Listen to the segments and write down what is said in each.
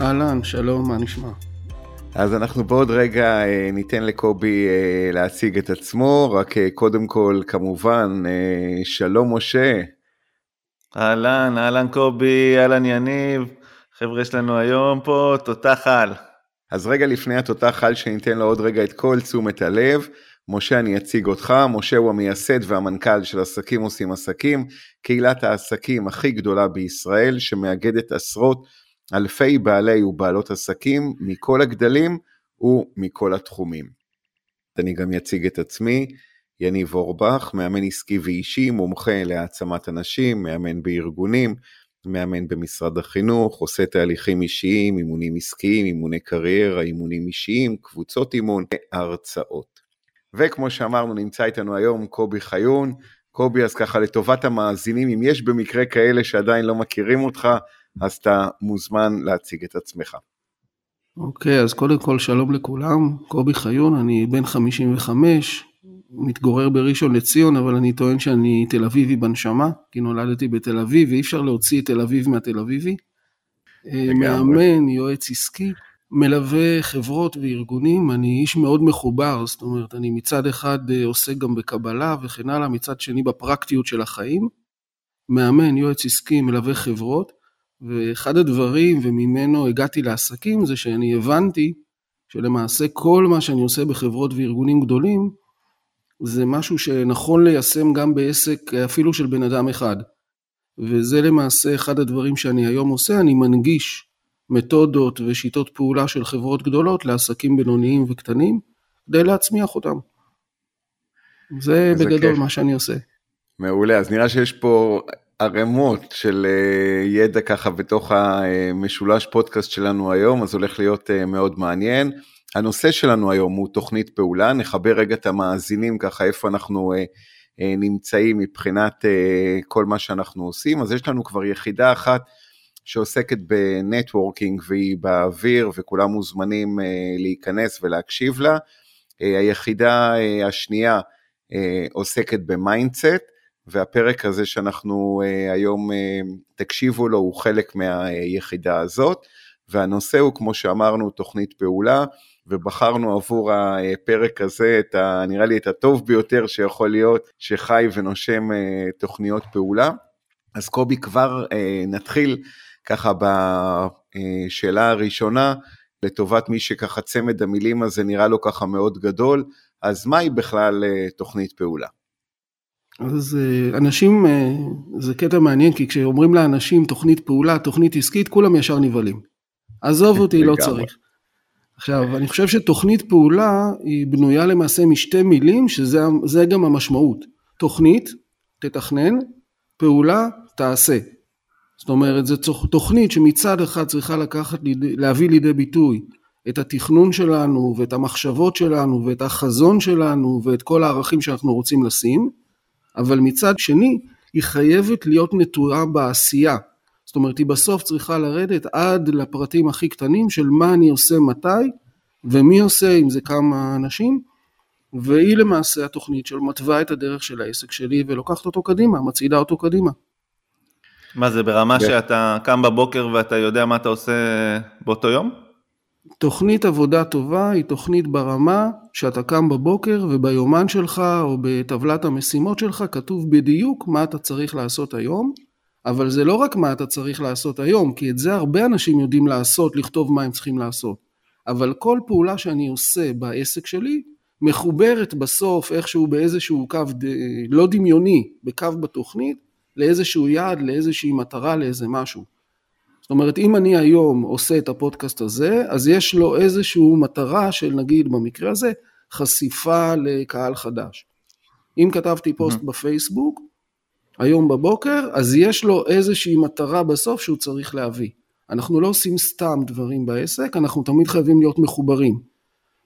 אהלן, שלום, מה נשמע? אז אנחנו בעוד רגע אה, ניתן לקובי אה, להציג את עצמו, רק אה, קודם כל כמובן, שלום משה. אהלן, אהלן קובי, אהלן יניב, חבר'ה יש לנו היום פה תותח על. אז רגע לפני התותח על שניתן לו עוד רגע את כל תשומת הלב, משה אני אציג אותך, משה הוא המייסד והמנכ"ל של עסקים עושים עסקים, קהילת העסקים הכי גדולה בישראל שמאגדת עשרות אלפי בעלי ובעלות עסקים מכל הגדלים ומכל התחומים. אני גם אציג את עצמי, יניב אורבך, מאמן עסקי ואישי, מומחה להעצמת אנשים, מאמן בארגונים, מאמן במשרד החינוך, עושה תהליכים אישיים, אימונים עסקיים, אימוני קריירה, אימונים אישיים, קבוצות אימון, הרצאות. וכמו שאמרנו, נמצא איתנו היום קובי חיון. קובי, אז ככה לטובת המאזינים, אם יש במקרה כאלה שעדיין לא מכירים אותך, אז אתה מוזמן להציג את עצמך. אוקיי, okay, אז קודם כל שלום לכולם, קובי חיון, אני בן 55, מתגורר בראשון לציון, אבל אני טוען שאני תל אביבי בנשמה, כי נולדתי בתל אביב, ואי אפשר להוציא את תל אביב מהתל אביבי. אה, מאמן, יועץ עסקי, מלווה חברות וארגונים, אני איש מאוד מחובר, זאת אומרת, אני מצד אחד אה, עוסק גם בקבלה וכן הלאה, מצד שני בפרקטיות של החיים. מאמן, יועץ עסקי, מלווה חברות, ואחד הדברים, וממנו הגעתי לעסקים, זה שאני הבנתי שלמעשה כל מה שאני עושה בחברות וארגונים גדולים, זה משהו שנכון ליישם גם בעסק אפילו של בן אדם אחד. וזה למעשה אחד הדברים שאני היום עושה, אני מנגיש מתודות ושיטות פעולה של חברות גדולות לעסקים בינוניים וקטנים, כדי להצמיח אותם. זה בגדול כיף. מה שאני עושה. מעולה, אז נראה שיש פה ערימות של אה, ידע ככה בתוך המשולש פודקאסט שלנו היום, אז הולך להיות אה, מאוד מעניין. הנושא שלנו היום הוא תוכנית פעולה, נחבר רגע את המאזינים ככה איפה אנחנו אה, נמצאים מבחינת כל מה שאנחנו עושים, אז יש לנו כבר יחידה אחת שעוסקת ב networking והיא באוויר וכולם מוזמנים להיכנס ולהקשיב לה. היחידה השנייה עוסקת ב mindset, והפרק הזה שאנחנו uh, היום uh, תקשיבו לו הוא חלק מהיחידה הזאת, והנושא הוא כמו שאמרנו תוכנית פעולה, ובחרנו עבור הפרק הזה את ה, נראה לי את הטוב ביותר שיכול להיות, שחי ונושם uh, תוכניות פעולה. אז קובי כבר נתחיל ככה בשאלה הראשונה, לטובת מי שככה צמד המילים הזה נראה לו ככה מאוד גדול, אז מהי בכלל תוכנית פעולה? אז אה, אנשים, אה, זה קטע מעניין, כי כשאומרים לאנשים תוכנית פעולה, תוכנית עסקית, כולם ישר נבהלים. עזוב אותי, לא צריך. עכשיו, אני חושב שתוכנית פעולה היא בנויה למעשה משתי מילים, שזה גם המשמעות. תוכנית, תתכנן, פעולה, תעשה. זאת אומרת, זו תוכנית שמצד אחד צריכה לקחת, להביא לידי ביטוי את התכנון שלנו, ואת המחשבות שלנו, ואת החזון שלנו, ואת כל הערכים שאנחנו רוצים לשים, אבל מצד שני היא חייבת להיות נטועה בעשייה. זאת אומרת היא בסוף צריכה לרדת עד לפרטים הכי קטנים של מה אני עושה מתי ומי עושה אם זה כמה אנשים והיא למעשה התוכנית של מתווה את הדרך של העסק שלי ולוקחת אותו קדימה, מצעידה אותו קדימה. מה זה ברמה שאתה קם בבוקר ואתה יודע מה אתה עושה באותו יום? תוכנית עבודה טובה היא תוכנית ברמה שאתה קם בבוקר וביומן שלך או בטבלת המשימות שלך כתוב בדיוק מה אתה צריך לעשות היום, אבל זה לא רק מה אתה צריך לעשות היום, כי את זה הרבה אנשים יודעים לעשות, לכתוב מה הם צריכים לעשות, אבל כל פעולה שאני עושה בעסק שלי מחוברת בסוף איכשהו באיזשהו קו לא דמיוני, בקו בתוכנית, לאיזשהו יעד, לאיזושהי מטרה, לאיזה משהו. זאת אומרת, אם אני היום עושה את הפודקאסט הזה, אז יש לו איזושהי מטרה של נגיד במקרה הזה, חשיפה לקהל חדש. אם כתבתי פוסט mm-hmm. בפייסבוק, היום בבוקר, אז יש לו איזושהי מטרה בסוף שהוא צריך להביא. אנחנו לא עושים סתם דברים בעסק, אנחנו תמיד חייבים להיות מחוברים.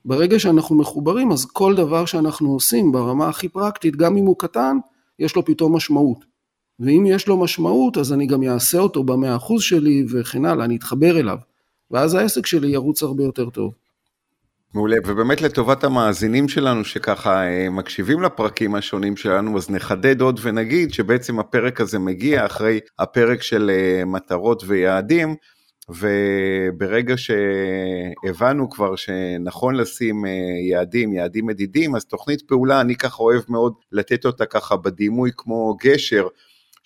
ברגע שאנחנו מחוברים, אז כל דבר שאנחנו עושים ברמה הכי פרקטית, גם אם הוא קטן, יש לו פתאום משמעות. ואם יש לו משמעות, אז אני גם אעשה אותו במאה אחוז שלי וכן הלאה, אני אתחבר אליו. ואז העסק שלי ירוץ הרבה יותר טוב. מעולה, ובאמת לטובת המאזינים שלנו שככה אה, מקשיבים לפרקים השונים שלנו, אז נחדד עוד ונגיד שבעצם הפרק הזה מגיע אחרי הפרק של אה, מטרות ויעדים, וברגע שהבנו כבר שנכון לשים אה, יעדים, יעדים מדידים, אז תוכנית פעולה, אני ככה אוהב מאוד לתת אותה ככה בדימוי כמו גשר,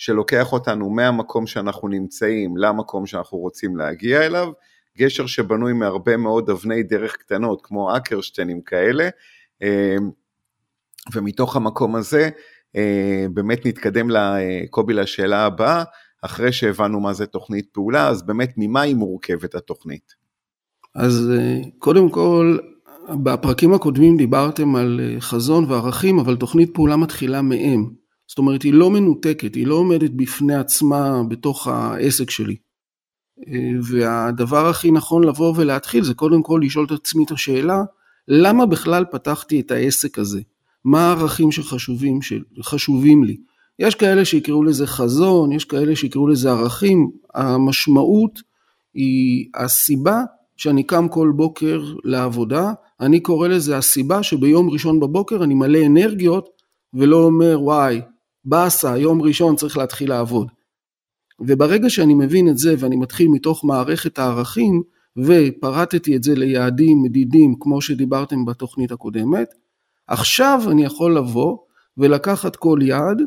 שלוקח אותנו מהמקום שאנחנו נמצאים למקום שאנחנו רוצים להגיע אליו, גשר שבנוי מהרבה מאוד אבני דרך קטנות, כמו אקרשטיינים כאלה, אה, ומתוך המקום הזה אה, באמת נתקדם לקובי לשאלה הבאה, אחרי שהבנו מה זה תוכנית פעולה, אז באמת ממה היא מורכבת התוכנית? אז אה, קודם כל, בפרקים הקודמים דיברתם על חזון וערכים, אבל תוכנית פעולה מתחילה מהם. זאת אומרת, היא לא מנותקת, היא לא עומדת בפני עצמה בתוך העסק שלי. והדבר הכי נכון לבוא ולהתחיל זה קודם כל לשאול את עצמי את השאלה, למה בכלל פתחתי את העסק הזה? מה הערכים שחשובים, שחשובים לי? יש כאלה שיקראו לזה חזון, יש כאלה שיקראו לזה ערכים, המשמעות היא הסיבה שאני קם כל בוקר לעבודה, אני קורא לזה הסיבה שביום ראשון בבוקר אני מלא אנרגיות ולא אומר וואי, באסה, יום ראשון צריך להתחיל לעבוד. וברגע שאני מבין את זה ואני מתחיל מתוך מערכת הערכים ופרטתי את זה ליעדים מדידים כמו שדיברתם בתוכנית הקודמת, עכשיו אני יכול לבוא ולקחת כל יעד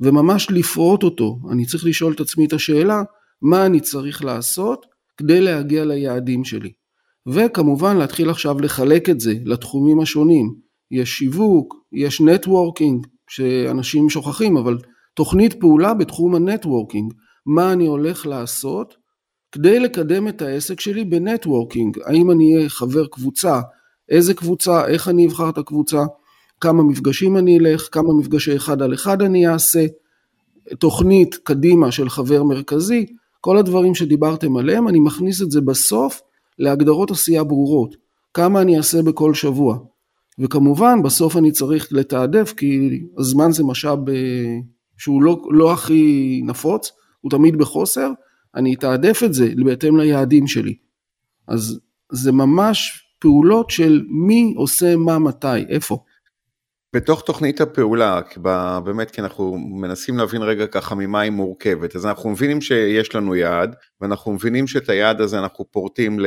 וממש לפרוט אותו. אני צריך לשאול את עצמי את השאלה, מה אני צריך לעשות כדי להגיע ליעדים שלי. וכמובן להתחיל עכשיו לחלק את זה לתחומים השונים. יש שיווק, יש networking, שאנשים שוכחים, אבל תוכנית פעולה בתחום ה networking. מה אני הולך לעשות כדי לקדם את העסק שלי ב networking. האם אני אהיה חבר קבוצה, איזה קבוצה, איך אני אבחר את הקבוצה, כמה מפגשים אני אלך, כמה מפגשי אחד על אחד אני אעשה, תוכנית קדימה של חבר מרכזי, כל הדברים שדיברתם עליהם, אני מכניס את זה בסוף להגדרות עשייה ברורות. כמה אני אעשה בכל שבוע. וכמובן בסוף אני צריך לתעדף כי הזמן זה משאב אה, שהוא לא, לא הכי נפוץ, הוא תמיד בחוסר, אני אתעדף את זה בהתאם ליעדים שלי. אז זה ממש פעולות של מי עושה מה מתי, איפה. בתוך תוכנית הפעולה, באמת כי אנחנו מנסים להבין רגע ככה ממה היא מורכבת, אז אנחנו מבינים שיש לנו יעד, ואנחנו מבינים שאת היעד הזה אנחנו פורטים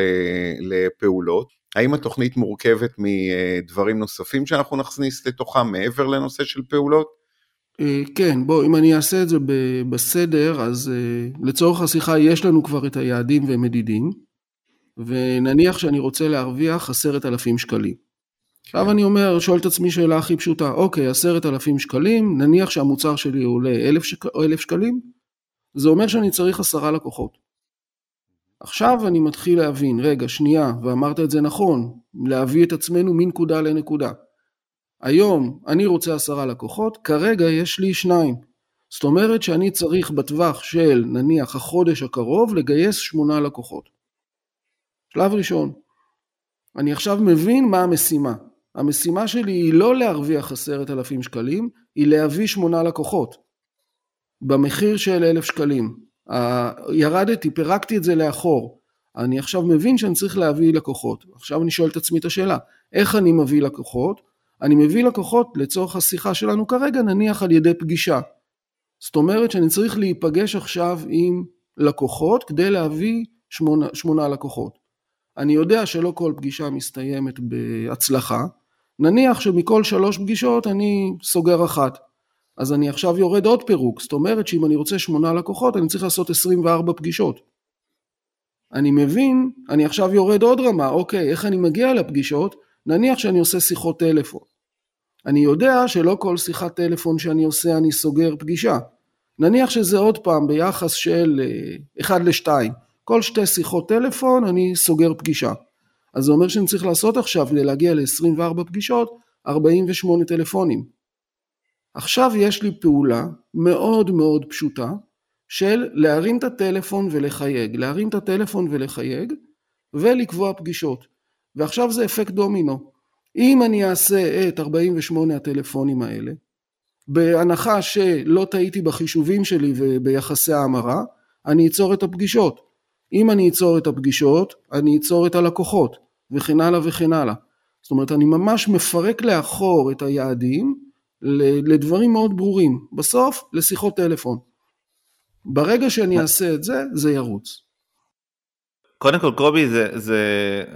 לפעולות. האם התוכנית מורכבת מדברים נוספים שאנחנו נכניס לתוכה מעבר לנושא של פעולות? אה, כן, בוא, אם אני אעשה את זה בסדר, אז אה, לצורך השיחה יש לנו כבר את היעדים ומדידים, ונניח שאני רוצה להרוויח עשרת אלפים שקלים. עכשיו אני אומר, שואל את עצמי שאלה הכי פשוטה, אוקיי, עשרת אלפים שקלים, נניח שהמוצר שלי עולה אלף, שק, אלף שקלים, זה אומר שאני צריך עשרה לקוחות. עכשיו אני מתחיל להבין, רגע, שנייה, ואמרת את זה נכון, להביא את עצמנו מנקודה לנקודה. היום אני רוצה עשרה לקוחות, כרגע יש לי שניים. זאת אומרת שאני צריך בטווח של נניח החודש הקרוב לגייס שמונה לקוחות. שלב ראשון. אני עכשיו מבין מה המשימה. המשימה שלי היא לא להרוויח עשרת אלפים שקלים, היא להביא שמונה לקוחות. במחיר של אלף שקלים. ירדתי, פירקתי את זה לאחור. אני עכשיו מבין שאני צריך להביא לקוחות. עכשיו אני שואל את עצמי את השאלה, איך אני מביא לקוחות? אני מביא לקוחות לצורך השיחה שלנו כרגע נניח על ידי פגישה. זאת אומרת שאני צריך להיפגש עכשיו עם לקוחות כדי להביא שמונה, שמונה לקוחות. אני יודע שלא כל פגישה מסתיימת בהצלחה, נניח שמכל שלוש פגישות אני סוגר אחת. אז אני עכשיו יורד עוד פירוק, זאת אומרת שאם אני רוצה שמונה לקוחות אני צריך לעשות 24 פגישות. אני מבין, אני עכשיו יורד עוד רמה, אוקיי, איך אני מגיע לפגישות? נניח שאני עושה שיחות טלפון. אני יודע שלא כל שיחת טלפון שאני עושה אני סוגר פגישה. נניח שזה עוד פעם ביחס של 1 אה, ל-2. כל שתי שיחות טלפון אני סוגר פגישה. אז זה אומר שאני צריך לעשות עכשיו כדי להגיע ל-24 פגישות 48 טלפונים. עכשיו יש לי פעולה מאוד מאוד פשוטה של להרים את הטלפון ולחייג, להרים את הטלפון ולחייג ולקבוע פגישות. ועכשיו זה אפקט דומינו. אם אני אעשה את 48 הטלפונים האלה, בהנחה שלא טעיתי בחישובים שלי וביחסי ההמרה, אני אצור את הפגישות. אם אני אצור את הפגישות, אני אצור את הלקוחות, וכן הלאה וכן הלאה. זאת אומרת, אני ממש מפרק לאחור את היעדים לדברים מאוד ברורים. בסוף, לשיחות טלפון. ברגע שאני אעשה את זה, זה ירוץ. קודם כל קובי זה, זה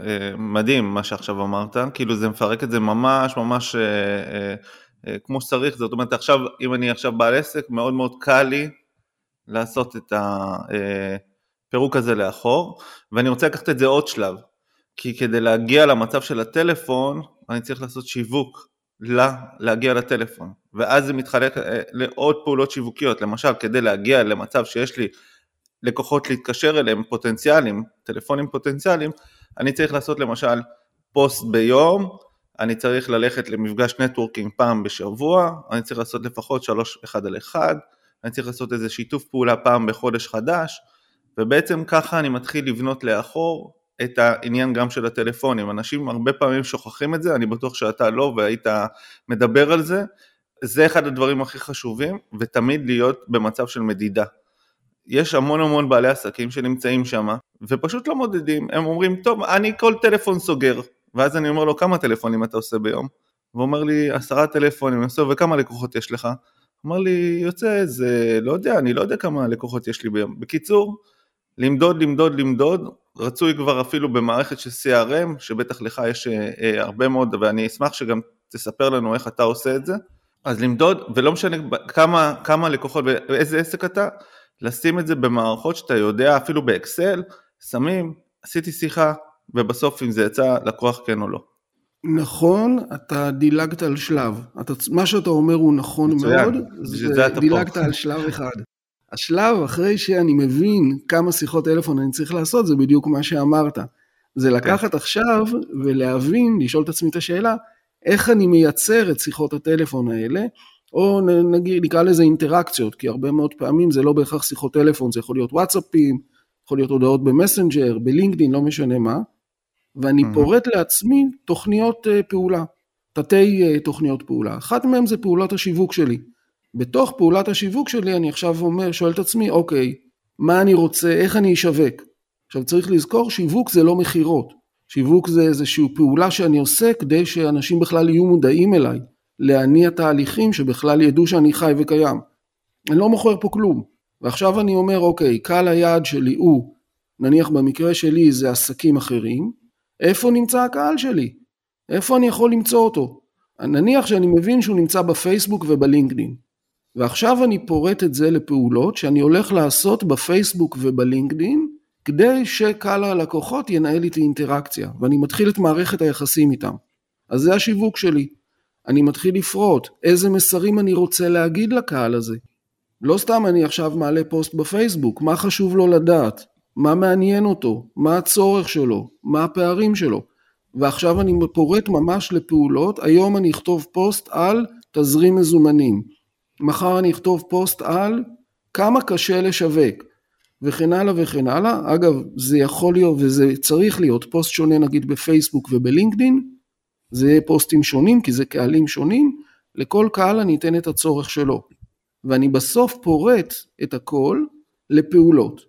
אה, מדהים מה שעכשיו אמרת, כאילו זה מפרק את זה ממש ממש אה, אה, כמו שצריך, זאת אומרת עכשיו אם אני עכשיו בעל עסק מאוד מאוד קל לי לעשות את הפירוק הזה לאחור ואני רוצה לקחת את זה עוד שלב, כי כדי להגיע למצב של הטלפון אני צריך לעשות שיווק לה, להגיע לטלפון. ואז זה מתחלק אה, לעוד פעולות שיווקיות, למשל כדי להגיע למצב שיש לי לקוחות להתקשר אליהם פוטנציאלים, טלפונים פוטנציאליים, אני צריך לעשות למשל פוסט ביום, אני צריך ללכת למפגש נטוורקינג פעם בשבוע, אני צריך לעשות לפחות שלוש אחד על אחד, אני צריך לעשות איזה שיתוף פעולה פעם בחודש חדש, ובעצם ככה אני מתחיל לבנות לאחור את העניין גם של הטלפונים. אנשים הרבה פעמים שוכחים את זה, אני בטוח שאתה לא והיית מדבר על זה. זה אחד הדברים הכי חשובים, ותמיד להיות במצב של מדידה. יש המון המון בעלי עסקים שנמצאים שם, ופשוט לא מודדים, הם אומרים, טוב, אני כל טלפון סוגר, ואז אני אומר לו, כמה טלפונים אתה עושה ביום? והוא אומר לי, עשרה טלפונים, עושה, וכמה לקוחות יש לך? אמר לי, יוצא איזה, לא יודע, אני לא יודע כמה לקוחות יש לי ביום. בקיצור, למדוד, למדוד, למדוד, רצוי כבר אפילו במערכת של CRM, שבטח לך יש אה, אה, הרבה מאוד, ואני אשמח שגם תספר לנו איך אתה עושה את זה. אז למדוד, ולא משנה כמה, כמה לקוחות ואיזה עסק אתה, לשים את זה במערכות שאתה יודע, אפילו באקסל, שמים, עשיתי שיחה, ובסוף אם זה יצא לקוח כן או לא. נכון, אתה דילגת על שלב. אתה, מה שאתה אומר הוא נכון מצוין, מאוד, זה, זה דילגת על שלב אחד. השלב אחרי שאני מבין כמה שיחות טלפון אני צריך לעשות, זה בדיוק מה שאמרת. זה. לקחת. עכשיו ולהבין, לשאול את עצמי את השאלה, איך אני מייצר את שיחות הטלפון האלה, או נגיד, נקרא לזה אינטראקציות, כי הרבה מאוד פעמים זה לא בהכרח שיחות טלפון, זה יכול להיות וואטסאפים, יכול להיות הודעות במסנג'ר, בלינקדאין, לא משנה מה, ואני mm-hmm. פורט לעצמי תוכניות אה, פעולה, תתי אה, תוכניות פעולה. אחת מהן זה פעולת השיווק שלי. בתוך פעולת השיווק שלי אני עכשיו אומר, שואל את עצמי, אוקיי, מה אני רוצה, איך אני אשווק? עכשיו צריך לזכור, שיווק זה לא מכירות. שיווק זה איזושהי פעולה שאני עושה כדי שאנשים בכלל יהיו מודעים אליי. להניע תהליכים שבכלל ידעו שאני חי וקיים. אני לא מוכר פה כלום. ועכשיו אני אומר, אוקיי, קהל היעד שלי הוא, נניח במקרה שלי זה עסקים אחרים, איפה נמצא הקהל שלי? איפה אני יכול למצוא אותו? נניח שאני מבין שהוא נמצא בפייסבוק ובלינקדין. ועכשיו אני פורט את זה לפעולות שאני הולך לעשות בפייסבוק ובלינקדין, כדי שקהל הלקוחות ינהל איתי אינטראקציה, ואני מתחיל את מערכת היחסים איתם. אז זה השיווק שלי. אני מתחיל לפרוט איזה מסרים אני רוצה להגיד לקהל הזה. לא סתם אני עכשיו מעלה פוסט בפייסבוק, מה חשוב לו לדעת, מה מעניין אותו, מה הצורך שלו, מה הפערים שלו. ועכשיו אני פורט ממש לפעולות, היום אני אכתוב פוסט על תזרים מזומנים, מחר אני אכתוב פוסט על כמה קשה לשווק, וכן הלאה וכן הלאה. אגב, זה יכול להיות וזה צריך להיות פוסט שונה נגיד בפייסבוק ובלינקדין, זה יהיה פוסטים שונים כי זה קהלים שונים, לכל קהל אני אתן את הצורך שלו. ואני בסוף פורט את הכל לפעולות.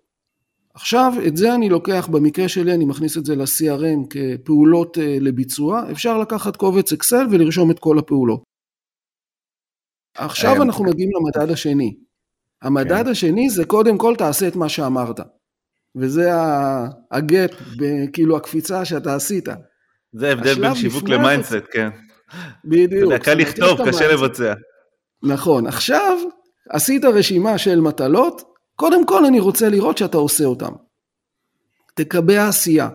עכשיו את זה אני לוקח, במקרה שלי אני מכניס את זה ל-CRM כפעולות אה, לביצוע, אפשר לקחת קובץ אקסל ולרשום את כל הפעולות. עכשיו אנחנו מגיעים למדד השני. המדד כן. השני זה קודם כל תעשה את מה שאמרת. וזה ה gap, כאילו הקפיצה שאתה עשית. זה ההבדל בין שיווק ל mindset, כן. בדיוק. אתה יודע, קל לכתוב, קשה לבצע. נכון. עכשיו, עשית רשימה של מטלות, קודם כל אני רוצה לראות שאתה עושה אותן. תקבע עשייה.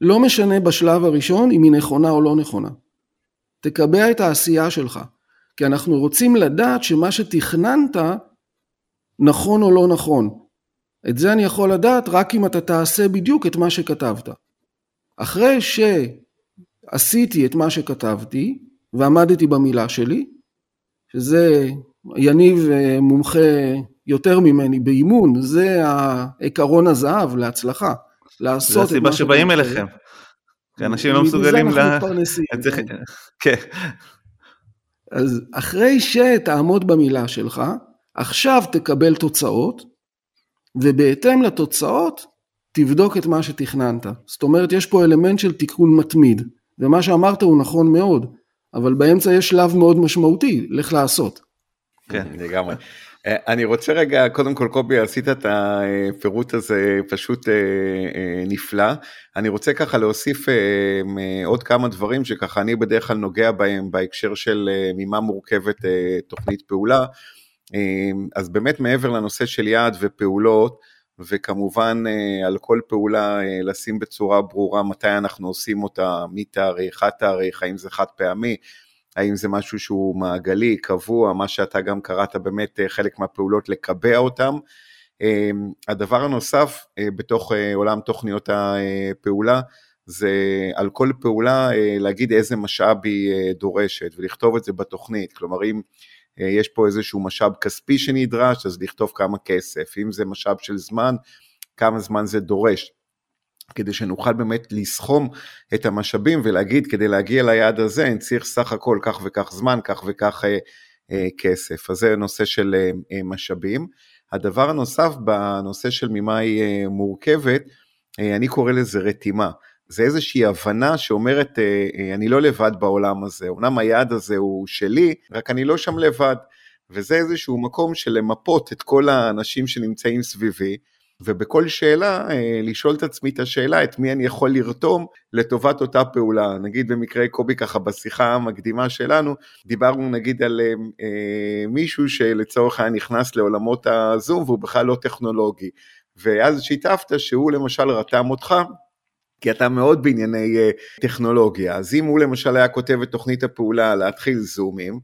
לא משנה בשלב הראשון אם היא נכונה או לא נכונה. תקבע את העשייה שלך. כי אנחנו רוצים לדעת שמה שתכננת נכון או לא נכון. את זה אני יכול לדעת רק אם אתה תעשה בדיוק את מה שכתבת. אחרי ש... עשיתי את מה שכתבתי ועמדתי במילה שלי, שזה יניב אה, מומחה יותר ממני באימון, זה העקרון הזהב להצלחה. לעשות את מה זה הסיבה שבאים אליכם. כי אנשים לא מסוגלים ל... כן. אז אחרי שתעמוד במילה שלך, עכשיו תקבל תוצאות, ובהתאם לתוצאות תבדוק את מה שתכננת. זאת אומרת, יש פה אלמנט של תיקון מתמיד, ומה שאמרת הוא נכון מאוד, אבל באמצע יש שלב מאוד משמעותי, לך לעשות. כן, לגמרי. אה, אני רוצה רגע, קודם כל קובי, עשית את הפירוט הזה פשוט אה, אה, נפלא. אני רוצה ככה להוסיף עוד כמה דברים שככה אני בדרך כלל נוגע בהם בהקשר של ממה מורכבת תוכנית פעולה. אז באמת מעבר לנושא של יעד ופעולות, וכמובן על כל פעולה לשים בצורה ברורה מתי אנחנו עושים אותה, מי תאריך, עד תאריך, האם זה חד פעמי, האם זה משהו שהוא מעגלי, קבוע, מה שאתה גם קראת באמת אה, חלק מהפעולות לקבע אותם. אמ, הדבר הנוסף אה, בתוך אה, עולם תוכניות הפעולה זה על כל פעולה להגיד איזה משאב היא דורשת ולכתוב את זה בתוכנית, כלומר אם יש פה איזשהו משאב כספי שנדרש אז לכתוב כמה כסף, אם זה משאב של זמן, כמה זמן זה דורש. כדי שנוכל באמת לסכום את המשאבים ולהגיד כדי להגיע ליעד הזה אני צריך סך הכל כך וכך זמן, כך וכך אה, אה, כסף. אז זה נושא של אה, אה, משאבים. הדבר הנוסף בנושא של ממה היא אה, מורכבת, אה, אני קורא לזה רתימה. זה איזושהי הבנה שאומרת, אה, אה, אני לא לבד בעולם הזה, אמנם היעד הזה הוא שלי, רק אני לא שם לבד. וזה איזשהו מקום של למפות את כל האנשים שנמצאים סביבי, ובכל שאלה אה, לשאול את עצמי את השאלה את מי אני יכול לרתום לטובת אותה פעולה. נגיד במקרה קובי ככה בשיחה המקדימה שלנו, דיברנו נגיד על אה, אה מישהו שלצורך העניין נכנס לעולמות הזום והוא בכלל לא טכנולוגי, ואז שיתפת שהוא למשל רתם אותך כי אתה מאוד בענייני אה, טכנולוגיה, אז אם הוא למשל היה כותב את תוכנית הפעולה להתחיל זומים,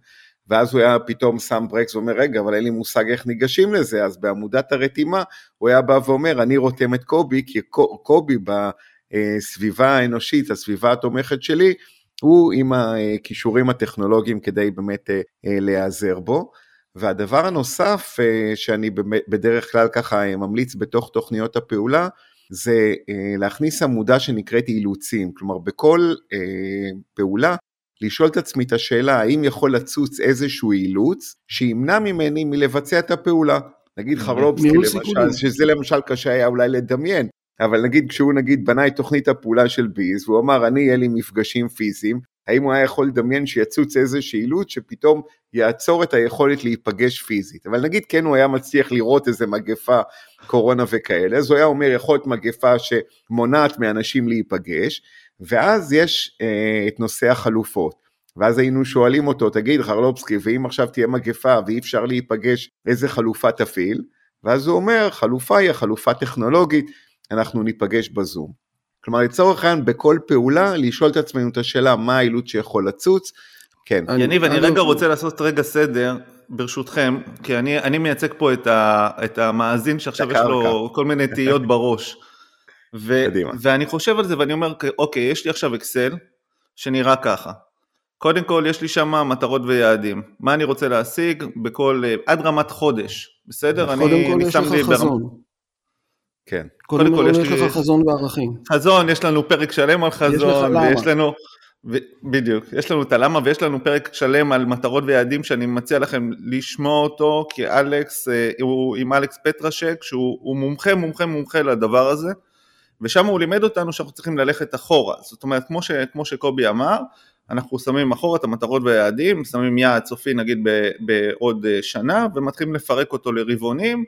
ואז הוא היה פתאום שם ברקס ואומר, רגע, אבל אין לי מושג איך ניגשים לזה, אז בעמודת הרתימה הוא היה בא ואומר, אני רותם את קובי, כי קובי בסביבה האנושית, הסביבה התומכת שלי, הוא עם הכישורים הטכנולוגיים כדי באמת אה, אה, להיעזר בו. והדבר הנוסף אה, שאני בדרך כלל ככה ממליץ בתוך תוכניות הפעולה, זה להכניס עמודה שנקראת אילוצים, כלומר בכל פעולה לשאול את עצמי את השאלה האם יכול לצוץ איזשהו אילוץ שימנע ממני מלבצע את הפעולה. נגיד חרלובסקי למשל, שזה למשל קשה היה אולי לדמיין, אבל נגיד כשהוא נגיד בנה את תוכנית הפעולה של ביז, והוא אמר אני יהיה לי מפגשים פיזיים, האם הוא היה יכול לדמיין שיצוץ איזשהו אילוץ שפתאום יעצור את היכולת להיפגש פיזית. אבל נגיד כן הוא היה מצליח לראות איזה מגפה, קורונה וכאלה, אז הוא היה אומר יכול להיות מגפה שמונעת מאנשים להיפגש, ואז יש אה, את נושא החלופות. ואז היינו שואלים אותו, תגיד חרלובסקי, ואם עכשיו תהיה מגפה ואי אפשר להיפגש, איזה חלופה תפעיל? ואז הוא אומר, חלופה היא החלופה טכנולוגית, אנחנו ניפגש בזום. כלומר, לצורך העניין, בכל פעולה, לשאול את עצמנו את השאלה, מה העילות שיכול לצוץ? כן. יניב, אני, אני רגע רוצה לעשות רגע סדר, ברשותכם, כי אני, אני מייצג פה את, ה, את המאזין שעכשיו יש לו כל מיני תהיות בראש. ו- ואני חושב על זה ואני אומר, אוקיי, יש לי עכשיו אקסל שנראה ככה. קודם כל יש לי שם מטרות ויעדים, מה אני רוצה להשיג בכל, אה, עד רמת חודש, בסדר? קודם אני, כל אני יש לך חזון. ברמ... כן. קודם, קודם כל יש לי... לך חזון וערכים. חזון, יש לנו פרק שלם על חזון, ויש לנו... ו... בדיוק, יש לנו את הלמה ויש לנו פרק שלם על מטרות ויעדים שאני מציע לכם לשמוע אותו, כי אלכס, אה, הוא עם אלכס פטרשק, שהוא מומחה, מומחה, מומחה לדבר הזה. ושם הוא לימד אותנו שאנחנו צריכים ללכת אחורה, זאת אומרת כמו, ש, כמו שקובי אמר, אנחנו שמים אחורה את המטרות והיעדים, שמים יעד סופי נגיד בעוד אה, שנה ומתחילים לפרק אותו לרבעונים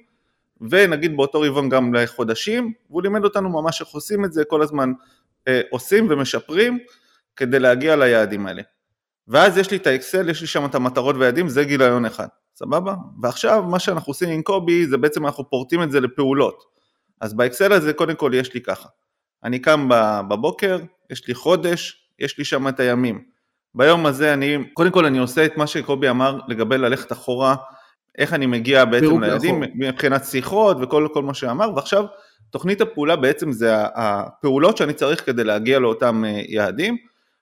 ונגיד באותו רבעון גם לחודשים והוא לימד אותנו ממש איך עושים את זה, כל הזמן אה, עושים ומשפרים כדי להגיע ליעדים האלה. ואז יש לי את האקסל, יש לי שם את המטרות והיעדים, זה גיליון אחד, סבבה? ועכשיו מה שאנחנו עושים עם קובי זה בעצם אנחנו פורטים את זה לפעולות. אז באקסל הזה קודם כל יש לי ככה, אני קם בבוקר, יש לי חודש, יש לי שם את הימים. ביום הזה אני, קודם כל אני עושה את מה שקובי אמר לגבי ללכת אחורה, איך אני מגיע בעצם לילדים מבחינת שיחות וכל כל מה שאמר, ועכשיו תוכנית הפעולה בעצם זה הפעולות שאני צריך כדי להגיע לאותם אה, יעדים,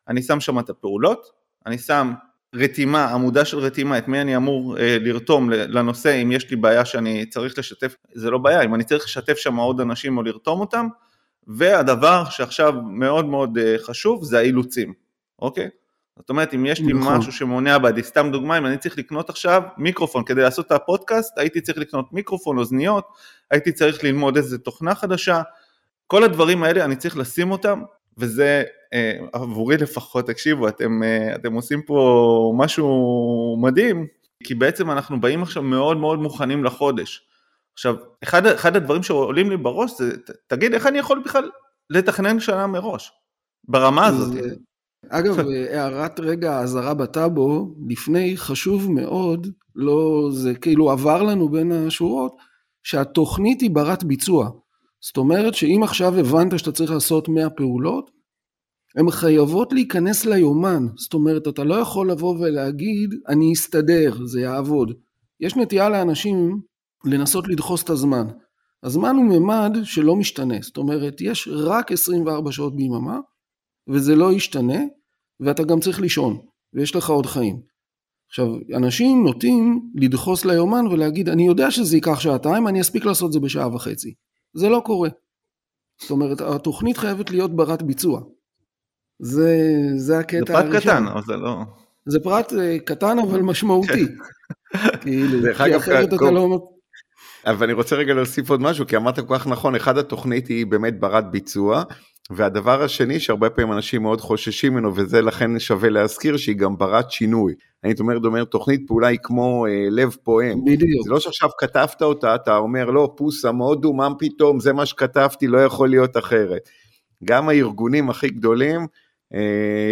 אני שם שם את הפעולות, אני שם רתימה, עמודה של רתימה, את מי אני אמור אה, לרתום לנושא, אם יש לי בעיה שאני צריך לשתף, זה לא בעיה, אם אני צריך לשתף שם עוד אנשים או לרתום אותם, והדבר שעכשיו מאוד מאוד אה, חשוב זה האילוצים, אוקיי? זאת אומרת, אם יש לי נכון. משהו שמונע בעדי, סתם דוגמה, אם אני צריך לקנות עכשיו מיקרופון כדי לעשות את הפודקאסט, הייתי צריך לקנות מיקרופון, אוזניות, הייתי צריך ללמוד איזה תוכנה חדשה, כל הדברים האלה אני צריך לשים אותם, וזה עבורי לפחות, תקשיבו, אתם, אה, אתם עושים פה משהו מדהים, כי בעצם אנחנו באים עכשיו מאוד מאוד מוכנים לחודש. עכשיו, אחד, אחד הדברים שעולים לי בראש זה, תגיד, איך אני יכול בכלל לתכנן שנה מראש, ברמה הזאת? אגב, הערת רגע אזהרה בטאבו, לפני חשוב מאוד, לא, זה כאילו עבר לנו בין השורות, שהתוכנית היא ברת ביצוע. זאת אומרת שאם עכשיו הבנת שאתה צריך לעשות 100 פעולות, הן חייבות להיכנס ליומן. זאת אומרת, אתה לא יכול לבוא ולהגיד, אני אסתדר, זה יעבוד. יש נטייה לאנשים לנסות לדחוס את הזמן. הזמן הוא ממד שלא משתנה. זאת אומרת, יש רק 24 שעות ביממה, וזה לא ישתנה, ואתה גם צריך לישון, ויש לך עוד חיים. עכשיו, אנשים נוטים לדחוס ליומן ולהגיד, אני יודע שזה ייקח שעתיים, אני אספיק לעשות זה בשעה וחצי. זה לא קורה. זאת אומרת, התוכנית חייבת להיות ברת ביצוע. זה, זה הקטע הראשון. זה פרט קטן, אבל זה לא... זה פרט אה, קטן אבל משמעותי. כאילו, כי אחרת אתה לא... אבל אני רוצה רגע להוסיף עוד משהו, כי אמרת כל כך נכון, אחד התוכנית היא באמת ברת ביצוע, והדבר השני שהרבה פעמים אנשים מאוד חוששים ממנו, וזה לכן שווה להזכיר שהיא גם ברת שינוי. אני אומר, תוכנית פעולה היא כמו אה, לב פועם. בדיוק. זה לא שעכשיו כתבת אותה, אתה אומר, לא, פוסה, מאוד דומם פתאום, זה מה שכתבתי, לא יכול להיות אחרת. גם הארגונים הכי גדולים,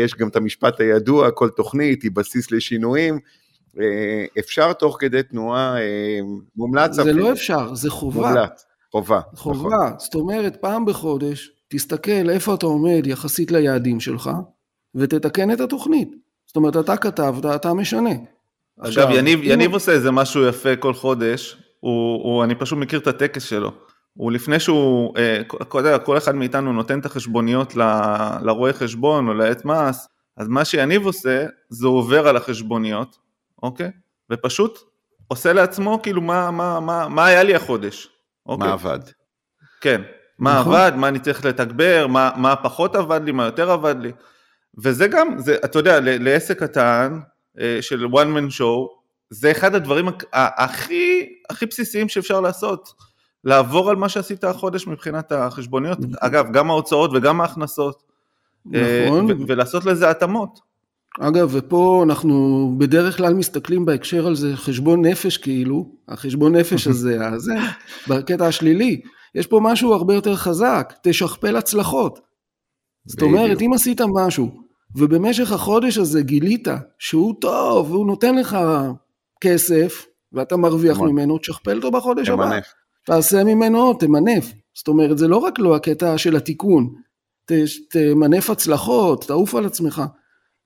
יש גם את המשפט הידוע, כל תוכנית היא בסיס לשינויים. אה, אפשר תוך כדי תנועה, אה, מומלץ. זה אפילו. לא אפשר, זה חובה. מומלץ, חובה. חובה, נכון. זאת אומרת, פעם בחודש, תסתכל איפה אתה עומד יחסית ליעדים שלך, ותתקן את התוכנית. זאת אומרת, אתה כתבת, אתה משנה. אגב, עכשיו, יניב. יניב עושה איזה משהו יפה כל חודש, הוא, הוא, אני פשוט מכיר את הטקס שלו. הוא לפני שהוא, אה, כל, כל אחד מאיתנו נותן את החשבוניות ל, לרואה חשבון או לעט מס, אז מה שיניב עושה, זה עובר על החשבוניות, אוקיי? ופשוט עושה לעצמו כאילו מה, מה, מה, מה היה לי החודש. אוקיי? מה עבד. כן, מה נכון. עבד, מה אני צריך לתגבר, מה, מה פחות עבד לי, מה יותר עבד לי. וזה גם, זה, אתה יודע, לעסק קטן אה, של one man show, זה אחד הדברים הכי, הכי בסיסיים שאפשר לעשות. לעבור על מה שעשית החודש מבחינת החשבוניות, נכון. אגב, גם ההוצאות וגם ההכנסות, אה, נכון. ולעשות לזה התאמות. אגב, ופה אנחנו בדרך כלל מסתכלים בהקשר על זה חשבון נפש כאילו, החשבון נפש הזה, הזה, בקטע השלילי, יש פה משהו הרבה יותר חזק, תשכפל הצלחות. זאת אומרת, אם עשית משהו, ובמשך החודש הזה גילית שהוא טוב, והוא נותן לך כסף, ואתה מרוויח ממנו, תשכפל אותו בחודש הבא. תעשה ממנו, תמנף. זאת אומרת, זה לא רק לא הקטע של התיקון, ת, תמנף הצלחות, תעוף על עצמך.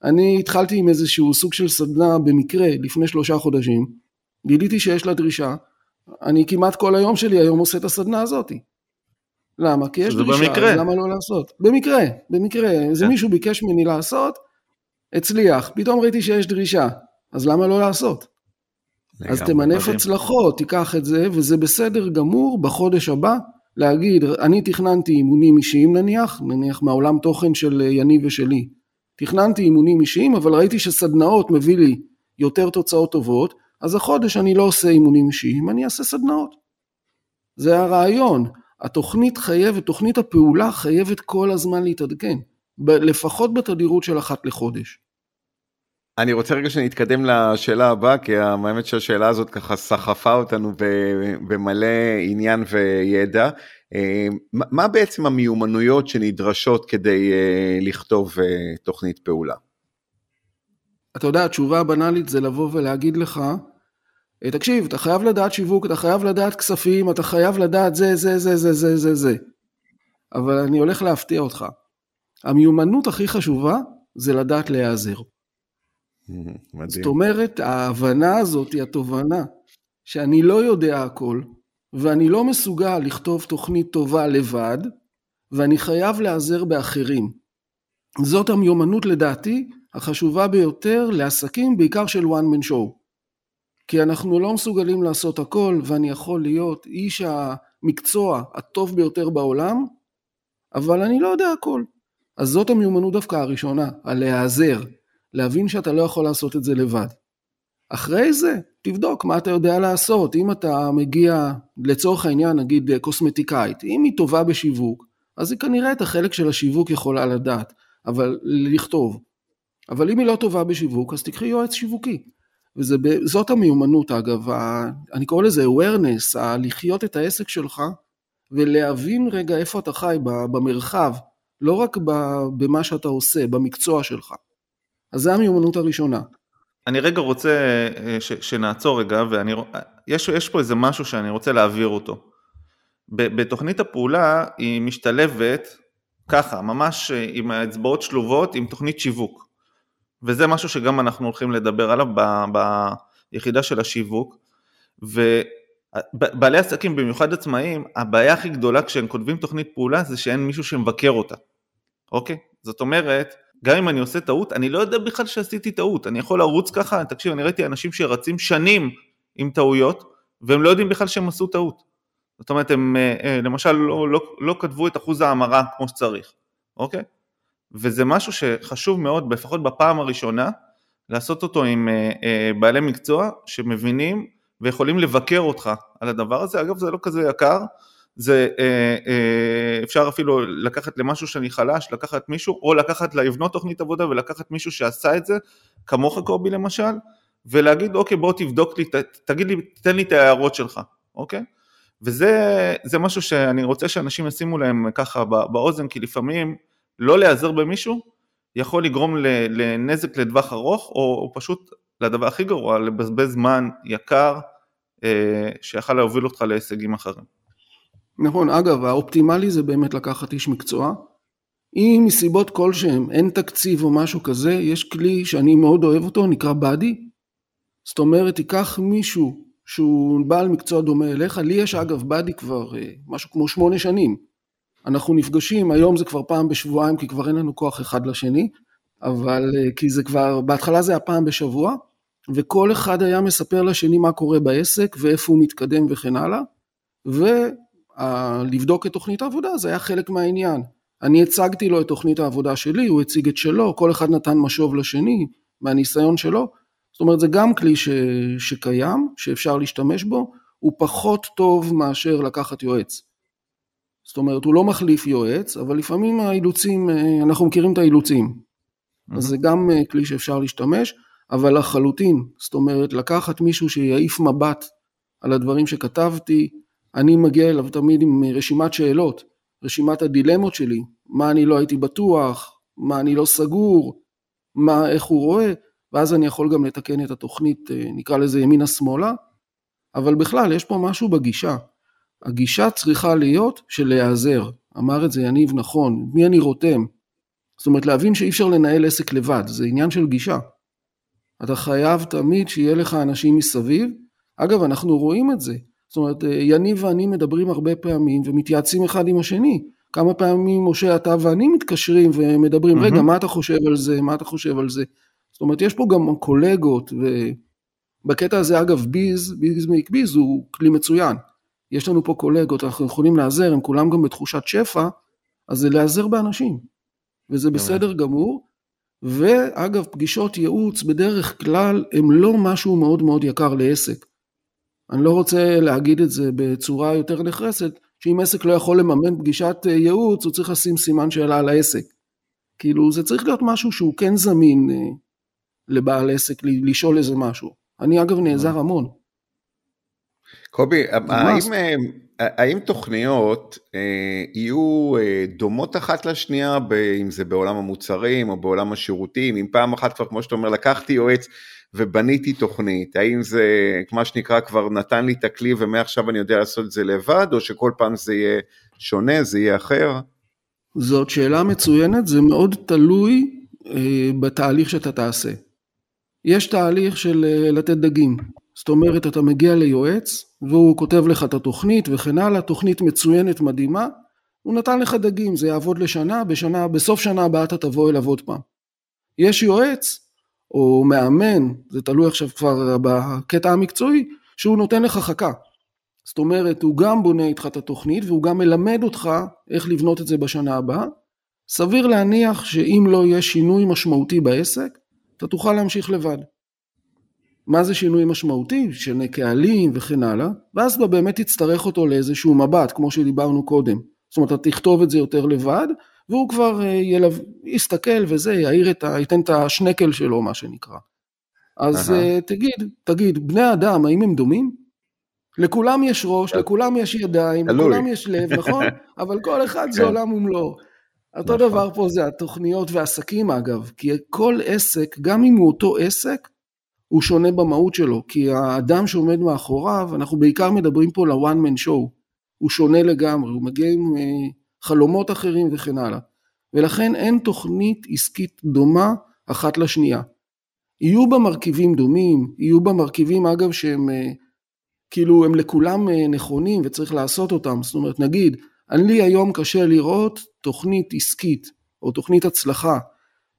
אני התחלתי עם איזשהו סוג של סדנה במקרה לפני שלושה חודשים, גיליתי שיש לה דרישה, אני כמעט כל היום שלי היום עושה את הסדנה הזאתי. למה? כי יש דרישה, במקרה. למה לא לעשות? במקרה, במקרה, איזה כן. מישהו ביקש ממני לעשות, הצליח, פתאום ראיתי שיש דרישה, אז למה לא לעשות? אז תמנף הצלחות, תיקח את זה, וזה בסדר גמור בחודש הבא להגיד, אני תכננתי אימונים אישיים נניח, נניח מהעולם תוכן של יניב ושלי, תכננתי אימונים אישיים, אבל ראיתי שסדנאות מביא לי יותר תוצאות טובות, אז החודש אני לא עושה אימונים אישיים, אני אעשה סדנאות. זה הרעיון. התוכנית חייבת, תוכנית הפעולה חייבת כל הזמן להתעדכן, לפחות בתדירות של אחת לחודש. אני רוצה רגע שנתקדם לשאלה הבאה, כי האמת שהשאלה הזאת ככה סחפה אותנו במלא עניין וידע. אה, מה בעצם המיומנויות שנדרשות כדי אה, לכתוב אה, תוכנית פעולה? אתה יודע, התשובה הבנאלית זה לבוא ולהגיד לך, תקשיב, אתה חייב לדעת שיווק, אתה חייב לדעת כספים, אתה חייב לדעת זה, זה, זה, זה, זה, זה, זה. אבל אני הולך להפתיע אותך. המיומנות הכי חשובה זה לדעת להיעזר. מדהים. זאת אומרת, ההבנה הזאת היא התובנה שאני לא יודע הכל, ואני לא מסוגל לכתוב תוכנית טובה לבד, ואני חייב להיעזר באחרים. זאת המיומנות לדעתי החשובה ביותר לעסקים, בעיקר של one man show. כי אנחנו לא מסוגלים לעשות הכל, ואני יכול להיות איש המקצוע הטוב ביותר בעולם, אבל אני לא יודע הכל. אז זאת המיומנות דווקא הראשונה, הלהיעזר, להבין שאתה לא יכול לעשות את זה לבד. אחרי זה, תבדוק מה אתה יודע לעשות. אם אתה מגיע, לצורך העניין, נגיד קוסמטיקאית, אם היא טובה בשיווק, אז היא כנראה את החלק של השיווק יכולה לדעת, אבל לכתוב. אבל אם היא לא טובה בשיווק, אז תקחי יועץ שיווקי. וזאת המיומנות אגב, אני קורא לזה awareness, לחיות את העסק שלך ולהבין רגע איפה אתה חי במרחב, לא רק במה שאתה עושה, במקצוע שלך. אז זו המיומנות הראשונה. אני רגע רוצה אה, ש, שנעצור רגע, ויש פה איזה משהו שאני רוצה להעביר אותו. בתוכנית הפעולה היא משתלבת ככה, ממש אה, עם האצבעות שלובות, עם תוכנית שיווק. וזה משהו שגם אנחנו הולכים לדבר עליו ב, ביחידה של השיווק. ובעלי עסקים, במיוחד עצמאים, הבעיה הכי גדולה כשהם כותבים תוכנית פעולה זה שאין מישהו שמבקר אותה, אוקיי? זאת אומרת, גם אם אני עושה טעות, אני לא יודע בכלל שעשיתי טעות, אני יכול לרוץ ככה, תקשיב, אני ראיתי אנשים שרצים שנים עם טעויות, והם לא יודעים בכלל שהם עשו טעות. זאת אומרת, הם אה, אה, למשל לא, לא, לא כתבו את אחוז ההמרה כמו שצריך, אוקיי? וזה משהו שחשוב מאוד, לפחות בפעם הראשונה, לעשות אותו עם אה, בעלי מקצוע שמבינים ויכולים לבקר אותך על הדבר הזה. אגב, זה לא כזה יקר, זה אה, אה, אפשר אפילו לקחת למשהו שאני חלש, לקחת מישהו, או לקחת, לבנות תוכנית עבודה ולקחת מישהו שעשה את זה, כמוך קובי למשל, ולהגיד אוקיי בוא תבדוק לי, תגיד לי, תן לי את ההערות שלך, אוקיי? וזה משהו שאני רוצה שאנשים ישימו להם ככה באוזן, כי לפעמים לא להיעזר במישהו יכול לגרום לנזק לטווח ארוך, או, או פשוט לדבר הכי גרוע, לבזבז זמן יקר אה, שיכול להוביל אותך להישגים אחרים. נכון, אגב, האופטימלי זה באמת לקחת איש מקצוע. אם מסיבות כלשהם אין תקציב או משהו כזה, יש כלי שאני מאוד אוהב אותו, נקרא באדי. זאת אומרת, תיקח מישהו שהוא בעל מקצוע דומה אליך, לי יש אגב באדי כבר אה, משהו כמו שמונה שנים. אנחנו נפגשים, היום זה כבר פעם בשבועיים כי כבר אין לנו כוח אחד לשני, אבל אה, כי זה כבר, בהתחלה זה היה פעם בשבוע, וכל אחד היה מספר לשני מה קורה בעסק ואיפה הוא מתקדם וכן הלאה, לבדוק את תוכנית העבודה זה היה חלק מהעניין. אני הצגתי לו את תוכנית העבודה שלי, הוא הציג את שלו, כל אחד נתן משוב לשני מהניסיון שלו. זאת אומרת זה גם כלי ש, שקיים, שאפשר להשתמש בו, הוא פחות טוב מאשר לקחת יועץ. זאת אומרת הוא לא מחליף יועץ, אבל לפעמים האילוצים, אנחנו מכירים את האילוצים. אז זה גם כלי שאפשר להשתמש, אבל לחלוטין, זאת אומרת לקחת מישהו שיעיף מבט על הדברים שכתבתי, אני מגיע אליו תמיד עם רשימת שאלות, רשימת הדילמות שלי, מה אני לא הייתי בטוח, מה אני לא סגור, מה, איך הוא רואה, ואז אני יכול גם לתקן את התוכנית, אה, נקרא לזה ימינה-שמאלה, אבל בכלל יש פה משהו בגישה. הגישה צריכה להיות של להיעזר, אמר את זה יניב נכון, מי אני רותם? זאת אומרת להבין שאי אפשר לנהל עסק לבד, זה עניין של גישה. אתה חייב תמיד שיהיה לך אנשים מסביב, אגב אנחנו רואים את זה, זאת אומרת, אה, יניב ואני מדברים הרבה פעמים ומתייעצים אחד עם השני. כמה פעמים משה אתה ואני מתקשרים ומדברים, mm-hmm. רגע, מה אתה חושב על זה, מה אתה חושב על זה. זאת אומרת, יש פה גם קולגות, ובקטע הזה אגב ביז, ביז מייק ביז הוא כלי מצוין. יש לנו פה קולגות, אנחנו יכולים להיעזר, הם כולם גם בתחושת שפע, אז זה להיעזר באנשים. וזה בסדר גמור. ואגב, פגישות ייעוץ בדרך כלל הם לא משהו מאוד מאוד יקר לעסק. אני לא רוצה להגיד את זה בצורה יותר נחרצת, שאם עסק לא יכול לממן פגישת אה, ייעוץ, הוא צריך לשים סימן שאלה על העסק. כאילו זה צריך להיות משהו שהוא כן זמין אה, לבעל עסק לשאול איזה משהו. אני אגב נעזר המון. קובי, האם, אה, האם תוכניות אה, יהיו אה, דומות אחת לשנייה, אם זה בעולם המוצרים או בעולם השירותים, אם פעם אחת כבר, כמו שאתה אומר, לקחתי יועץ ובניתי תוכנית, האם זה מה שנקרא כבר נתן לי את הכלי ומעכשיו אני יודע לעשות את זה לבד, או שכל פעם זה יהיה שונה, זה יהיה אחר? זאת שאלה מצוינת, זה מאוד תלוי אה, בתהליך שאתה תעשה. יש תהליך של אה, לתת דגים, זאת אומרת אתה מגיע ליועץ והוא כותב לך את התוכנית וכן הלאה, תוכנית מצוינת מדהימה, הוא נתן לך דגים, זה יעבוד לשנה, בשנה, בסוף שנה הבאה אתה תבוא אליו עוד פעם. יש יועץ או מאמן, זה תלוי עכשיו כבר בקטע המקצועי, שהוא נותן לך חכה. זאת אומרת, הוא גם בונה איתך את התוכנית והוא גם מלמד אותך איך לבנות את זה בשנה הבאה. סביר להניח שאם לא יהיה שינוי משמעותי בעסק, אתה תוכל להמשיך לבד. מה זה שינוי משמעותי? שני קהלים וכן הלאה, ואז אתה באמת תצטרך אותו לאיזשהו מבט, כמו שדיברנו קודם. זאת אומרת, אתה תכתוב את זה יותר לבד, והוא כבר אה, ילב, יסתכל וזה, יעיר את ה... ייתן את השנקל שלו, מה שנקרא. אז uh-huh. תגיד, תגיד, בני אדם, האם הם דומים? לכולם יש ראש, לכולם יש ידיים, לכולם יש לב, נכון? אבל כל אחד זה כן. עולם ומלואו. אותו נכון. דבר פה זה התוכניות והעסקים אגב, כי כל עסק, גם אם הוא אותו עסק, הוא שונה במהות שלו, כי האדם שעומד מאחוריו, אנחנו בעיקר מדברים פה ל-one man show, הוא שונה לגמרי, הוא מגיע עם אה, חלומות אחרים וכן הלאה. ולכן אין תוכנית עסקית דומה אחת לשנייה. יהיו בה מרכיבים דומים, יהיו בה מרכיבים אגב שהם אה, כאילו הם לכולם אה, נכונים וצריך לעשות אותם, זאת אומרת נגיד, אני היום קשה לראות תוכנית עסקית או תוכנית הצלחה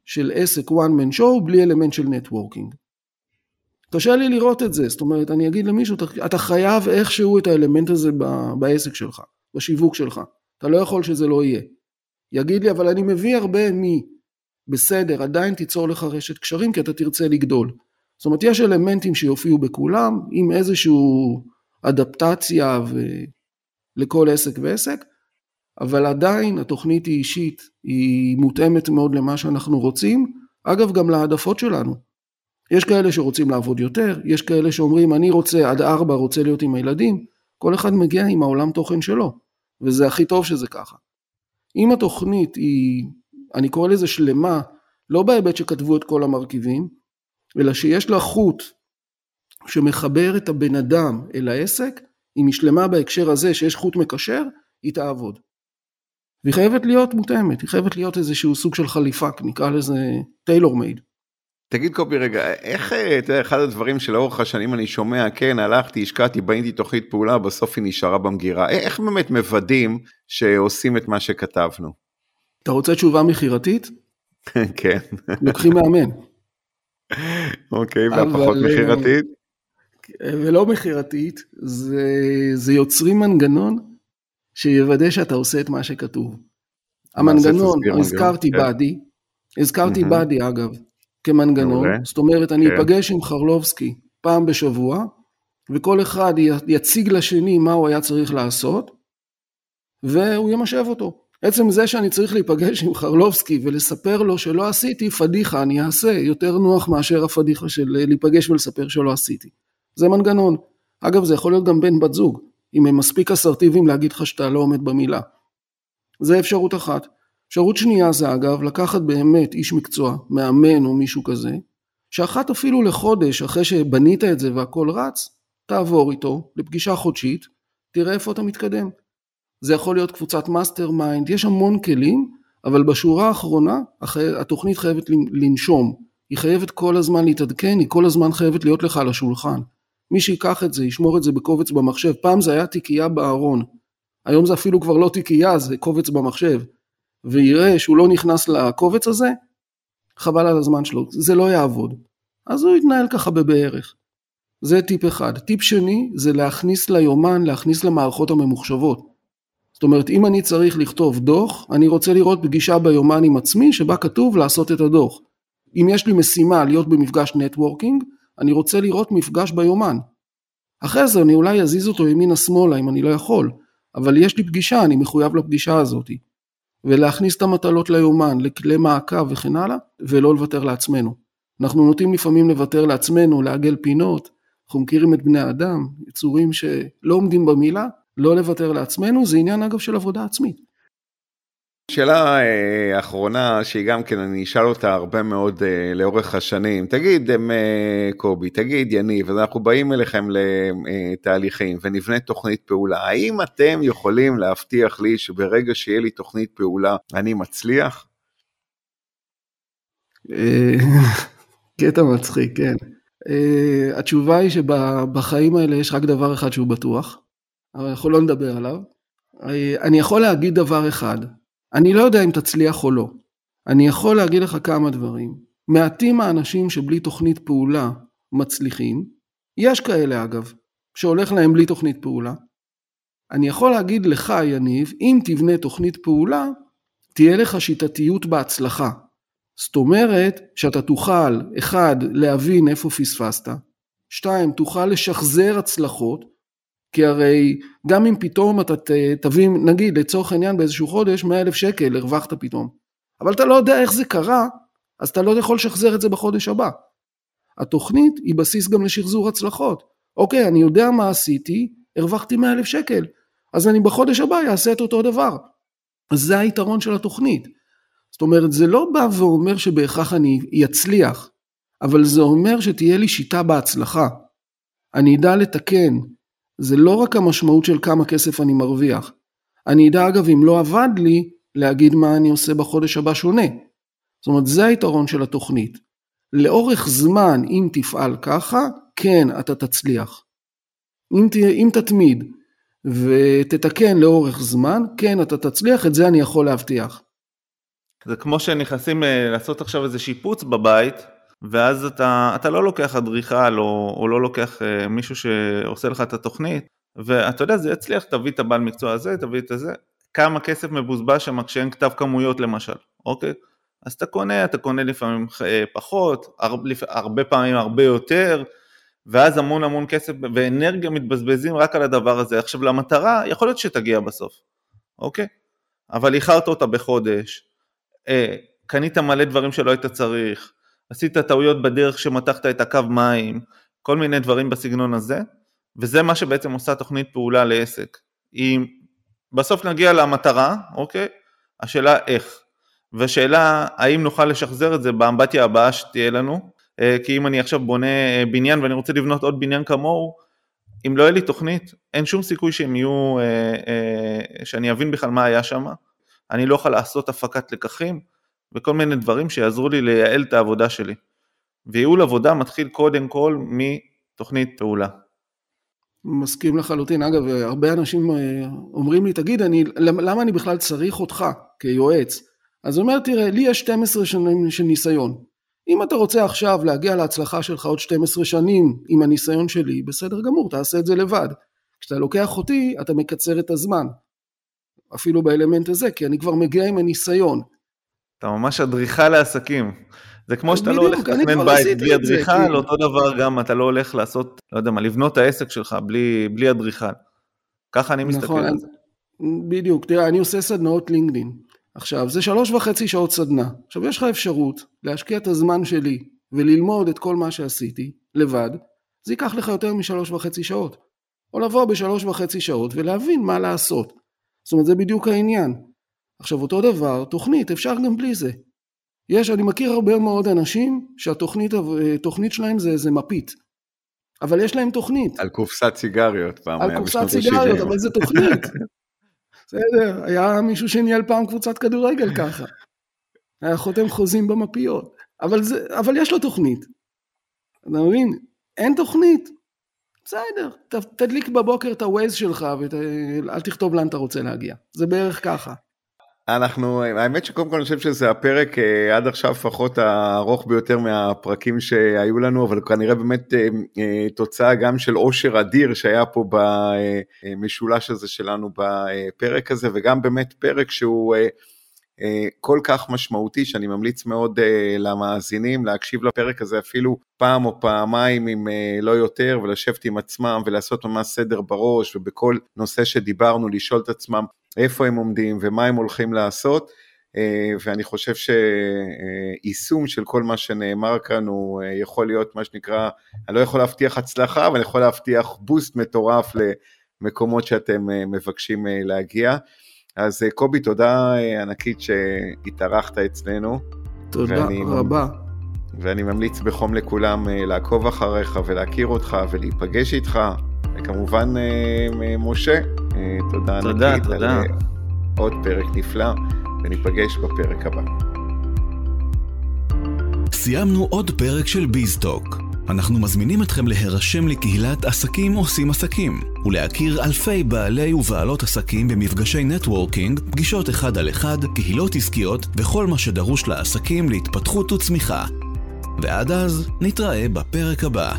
של עסק one man show בלי אלמנט של נטוורקינג. קשה לי לראות את זה, זאת אומרת אני אגיד למישהו אתה חייב איכשהו את האלמנט הזה בעסק שלך, בשיווק שלך, אתה לא יכול שזה לא יהיה. יגיד לי אבל אני מביא הרבה מי, בסדר עדיין תיצור לך רשת קשרים כי אתה תרצה לגדול. זאת אומרת יש אלמנטים שיופיעו בכולם עם איזושהי אדפטציה ו... לכל עסק ועסק, אבל עדיין התוכנית היא אישית, היא מותאמת מאוד למה שאנחנו רוצים, אגב גם להעדפות שלנו. יש כאלה שרוצים לעבוד יותר, יש כאלה שאומרים אני רוצה עד ארבע רוצה להיות עם הילדים, כל אחד מגיע עם העולם תוכן שלו, וזה הכי טוב שזה ככה. אם התוכנית היא, אני קורא לזה שלמה, לא בהיבט שכתבו את כל המרכיבים, אלא שיש לה חוט שמחבר את הבן אדם אל העסק, אם היא שלמה בהקשר הזה שיש חוט מקשר, היא תעבוד. והיא חייבת להיות מותאמת, היא חייבת להיות איזשהו סוג של חליפה, נקרא לזה טיילור מייד. תגיד קובי רגע, איך, אתה יודע, אחד הדברים שלאורך השנים אני שומע, כן, הלכתי, השקעתי, בניתי תוכנית פעולה, בסוף היא נשארה במגירה. איך באמת מוודאים שעושים את מה שכתבנו? אתה רוצה תשובה מכירתית? כן. לוקחים מאמן. אוקיי, והפחות אה, מכירתית? ולא מכירתית, זה, זה יוצרים מנגנון שיוודא שאתה עושה את מה שכתוב. המנגנון, הזכרתי באדי, כן. הזכרתי באדי אגב, כמנגנון, זאת אומרת אני כן. אפגש עם חרלובסקי פעם בשבוע, וכל אחד יציג לשני מה הוא היה צריך לעשות, והוא ימשב אותו. עצם זה שאני צריך להיפגש עם חרלובסקי ולספר לו שלא עשיתי פדיחה, אני אעשה, יותר נוח מאשר הפדיחה של להיפגש ולספר שלא עשיתי. זה מנגנון. אגב, זה יכול להיות גם בן בת זוג, אם הם מספיק אסרטיביים להגיד לך שאתה לא עומד במילה. זה אפשרות אחת. אפשרות שנייה זה אגב לקחת באמת איש מקצוע, מאמן או מישהו כזה, שאחת אפילו לחודש אחרי שבנית את זה והכל רץ, תעבור איתו לפגישה חודשית, תראה איפה אתה מתקדם. זה יכול להיות קבוצת mastermind, יש המון כלים, אבל בשורה האחרונה התוכנית חייבת לנשום, היא חייבת כל הזמן להתעדכן, היא כל הזמן חייבת להיות לך על השולחן. מי שיקח את זה, ישמור את זה בקובץ במחשב, פעם זה היה תיקייה בארון, היום זה אפילו כבר לא תיקייה, זה קובץ במחשב. ויראה שהוא לא נכנס לקובץ הזה, חבל על הזמן שלו, זה לא יעבוד. אז הוא יתנהל ככה בבערך. זה טיפ אחד. טיפ שני זה להכניס ליומן, להכניס למערכות הממוחשבות. זאת אומרת, אם אני צריך לכתוב דוח, אני רוצה לראות פגישה ביומן עם עצמי שבה כתוב לעשות את הדוח. אם יש לי משימה להיות במפגש נטוורקינג, אני רוצה לראות מפגש ביומן. אחרי זה אני אולי אזיז אותו ימינה שמאלה אם אני לא יכול, אבל יש לי פגישה, אני מחויב לפגישה הזאת. ולהכניס את המטלות ליומן, לכלי מעקב וכן הלאה, ולא לוותר לעצמנו. אנחנו נוטים לפעמים לוותר לעצמנו, לעגל פינות, אנחנו מכירים את בני האדם, יצורים שלא עומדים במילה, לא לוותר לעצמנו, זה עניין אגב של עבודה עצמית. שאלה אה, אחרונה שהיא גם כן אני אשאל אותה הרבה מאוד אה, לאורך השנים. תגיד אה, קובי תגיד יניב אז אנחנו באים אליכם לתהליכים ונבנה תוכנית פעולה. האם אתם יכולים להבטיח לי שברגע שיהיה לי תוכנית פעולה אני מצליח? קטע מצחיק כן. התשובה היא שבחיים האלה יש רק דבר אחד שהוא בטוח אבל אנחנו לא נדבר עליו. אני יכול להגיד דבר אחד אני לא יודע אם תצליח או לא. אני יכול להגיד לך כמה דברים. מעטים האנשים שבלי תוכנית פעולה מצליחים, יש כאלה אגב, שהולך להם בלי תוכנית פעולה. אני יכול להגיד לך, יניב, אם תבנה תוכנית פעולה, תהיה לך שיטתיות בהצלחה. זאת אומרת שאתה תוכל, אחד, להבין איפה פספסת, שתיים, תוכל לשחזר הצלחות, כי הרי גם אם פתאום אתה תבין, נגיד לצורך העניין באיזשהו חודש 100 אלף שקל הרווחת פתאום, אבל אתה לא יודע איך זה קרה, אז אתה לא יכול לשחזר את זה בחודש הבא. התוכנית היא בסיס גם לשחזור הצלחות. אוקיי, אני יודע מה עשיתי, הרווחתי 100 אלף שקל, אז אני בחודש הבא אעשה את אותו דבר. זה היתרון של התוכנית. זאת אומרת, זה לא בא ואומר שבהכרח אני אצליח, אבל זה אומר שתהיה לי שיטה בהצלחה. אני אדע לתקן. זה לא רק המשמעות של כמה כסף אני מרוויח. אני אדע אגב אם לא עבד לי, להגיד מה אני עושה בחודש הבא שונה. זאת אומרת, זה היתרון של התוכנית. לאורך זמן, אם תפעל ככה, כן, אתה תצליח. אם, ת, אם תתמיד ותתקן לאורך זמן, כן, אתה תצליח, את זה אני יכול להבטיח. זה כמו שנכנסים אה, לעשות עכשיו איזה שיפוץ בבית, ואז אתה, אתה לא לוקח אדריכל או, או לא לוקח אה, מישהו שעושה לך את התוכנית, ואתה יודע, זה יצליח, תביא את הבעל מקצוע הזה, תביא את זה, כמה כסף מבוזבז שם כשאין כתב כמויות למשל, אוקיי? אז אתה קונה, אתה קונה לפעמים אה, פחות, הרבה פעמים הרבה יותר, ואז המון המון כסף ואנרגיה מתבזבזים רק על הדבר הזה. עכשיו למטרה, יכול להיות שתגיע בסוף, אוקיי? אבל איחרת אותה בחודש, אה, קנית מלא דברים שלא היית צריך, עשית טעויות בדרך שמתחת את הקו מים, כל מיני דברים בסגנון הזה, וזה מה שבעצם עושה תוכנית פעולה לעסק. אם בסוף נגיע למטרה, אוקיי? השאלה איך. והשאלה האם נוכל לשחזר את זה באמבטיה הבאה שתהיה לנו, אה, כי אם אני עכשיו בונה אה, בניין ואני רוצה לבנות עוד בניין כמוהו, אם לא יהיה לי תוכנית, אין שום סיכוי שהם יהיו, אה, שאני אבין בכלל מה היה שם, אני לא אוכל לעשות הפקת לקחים וכל מיני דברים שיעזרו לי לייעל את העבודה שלי. וייעול עבודה מתחיל קודם כל מתוכנית פעולה. מסכים לחלוטין. אגב, הרבה אנשים אומרים לי, תגיד, אני, למה אני בכלל צריך אותך כיועץ? אז הוא אומר, תראה, לי יש 12 שנים של ניסיון. אם אתה רוצה עכשיו להגיע להצלחה שלך עוד 12 שנים עם הניסיון שלי, בסדר גמור, תעשה את זה לבד. כשאתה לוקח אותי, אתה מקצר את הזמן. אפילו באלמנט הזה, כי אני כבר מגיע עם הניסיון. אתה ממש אדריכל לעסקים. זה כמו שאתה לא הולך לתכנן בית בלי אדריכל, אותו דבר גם אתה לא הולך לעשות, לא יודע מה, לבנות את העסק שלך בלי, בלי אדריכל. ככה אני מסתכל נכון, על זה. בדיוק, תראה, אני עושה סדנאות לינקדאין. עכשיו, זה שלוש וחצי שעות סדנה. עכשיו, יש לך אפשרות להשקיע את הזמן שלי וללמוד את כל מה שעשיתי לבד, זה ייקח לך יותר משלוש וחצי שעות. או לבוא בשלוש וחצי שעות ולהבין מה לעשות. זאת אומרת, זה בדיוק העניין. עכשיו, אותו דבר, תוכנית, אפשר גם בלי זה. יש, אני מכיר הרבה מאוד אנשים שהתוכנית שלהם זה איזה מפית. אבל יש להם תוכנית. על קופסת סיגריות פעם. על קופסת סיגריות, אבל זה תוכנית. בסדר, היה מישהו שניהל פעם קבוצת כדורגל ככה. היה חותם חוזים במפיות. אבל, זה, אבל יש לו תוכנית. אתה מבין? אין תוכנית. בסדר, ת, תדליק בבוקר את הווייז שלך ואל תכתוב לאן אתה רוצה להגיע. זה בערך ככה. אנחנו, האמת שקודם כל אני חושב שזה הפרק אה, עד עכשיו לפחות הארוך ביותר מהפרקים שהיו לנו, אבל כנראה באמת אה, אה, תוצאה גם של עושר אדיר שהיה פה במשולש הזה שלנו בפרק הזה, וגם באמת פרק שהוא כל כך משמעותי שאני ממליץ מאוד למאזינים להקשיב לפרק הזה אפילו פעם או פעמיים אם לא יותר ולשבת עם עצמם ולעשות ממש סדר בראש ובכל נושא שדיברנו לשאול את עצמם איפה הם עומדים ומה הם הולכים לעשות, אה, ואני חושב שיישום של כל מה שנאמר כאן הוא אה, יכול להיות מה שנקרא, אני לא יכול להבטיח הצלחה, אבל אני יכול להבטיח בוסט מטורף למקומות שאתם אה, מבקשים להגיע. אז קובי, תודה ענקית שהתארחת אצלנו. תודה ואני, רבה. ואני ממליץ בחום לכולם לעקוב אחריך ולהכיר אותך ולהיפגש איתך, וכמובן משה, תודה תודה, ענקית תודה. על עוד פרק נפלא, וניפגש בפרק הבא. סיימנו עוד פרק של ביזטוק. אנחנו מזמינים אתכם להירשם לקהילת עסקים עושים עסקים ולהכיר אלפי בעלי ובעלות עסקים במפגשי נטוורקינג, פגישות אחד על אחד, קהילות עסקיות וכל מה שדרוש לעסקים להתפתחות וצמיחה. ועד אז, נתראה בפרק הבא.